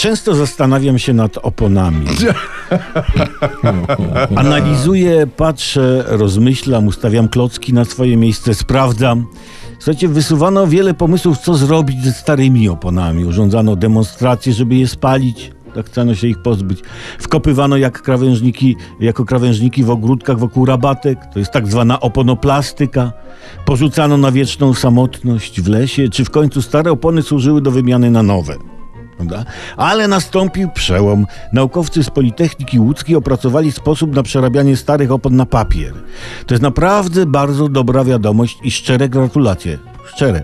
Często zastanawiam się nad oponami. Analizuję, patrzę, rozmyślam, ustawiam klocki na swoje miejsce, sprawdzam. Słuchajcie, wysuwano wiele pomysłów, co zrobić ze starymi oponami. Urządzano demonstracje, żeby je spalić. Tak chciano się ich pozbyć. Wkopywano jak krawężniki, jako krawężniki w ogródkach wokół rabatek. To jest tak zwana oponoplastyka. Porzucano na wieczną samotność w lesie, czy w końcu stare opony służyły do wymiany na nowe. Prawda? Ale nastąpił przełom. Naukowcy z Politechniki Łódzkiej opracowali sposób na przerabianie starych opon na papier. To jest naprawdę bardzo dobra wiadomość i szczere gratulacje. Szczere.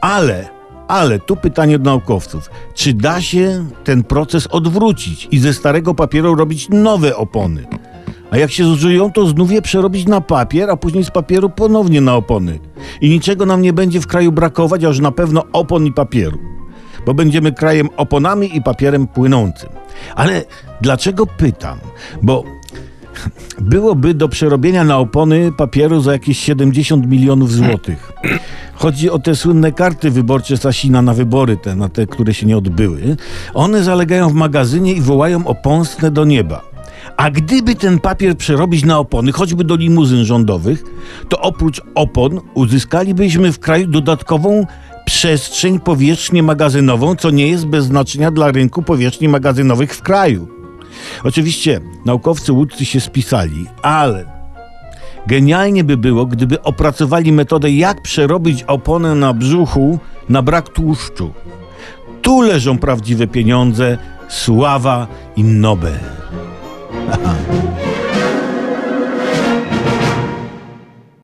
Ale, ale tu pytanie do naukowców. Czy da się ten proces odwrócić i ze starego papieru robić nowe opony? A jak się zużyją, to znów je przerobić na papier, a później z papieru ponownie na opony. I niczego nam nie będzie w kraju brakować, a już na pewno opon i papieru bo będziemy krajem oponami i papierem płynącym. Ale dlaczego pytam? Bo byłoby do przerobienia na opony papieru za jakieś 70 milionów złotych. Chodzi o te słynne karty wyborcze Sasina na wybory, te, na te, które się nie odbyły. One zalegają w magazynie i wołają o pomstę do nieba. A gdyby ten papier przerobić na opony, choćby do limuzyn rządowych, to oprócz opon uzyskalibyśmy w kraju dodatkową przestrzeń, powierzchnię magazynową, co nie jest bez znaczenia dla rynku powierzchni magazynowych w kraju. Oczywiście naukowcy łódcy się spisali, ale genialnie by było, gdyby opracowali metodę, jak przerobić oponę na brzuchu na brak tłuszczu. Tu leżą prawdziwe pieniądze, sława i Nobel.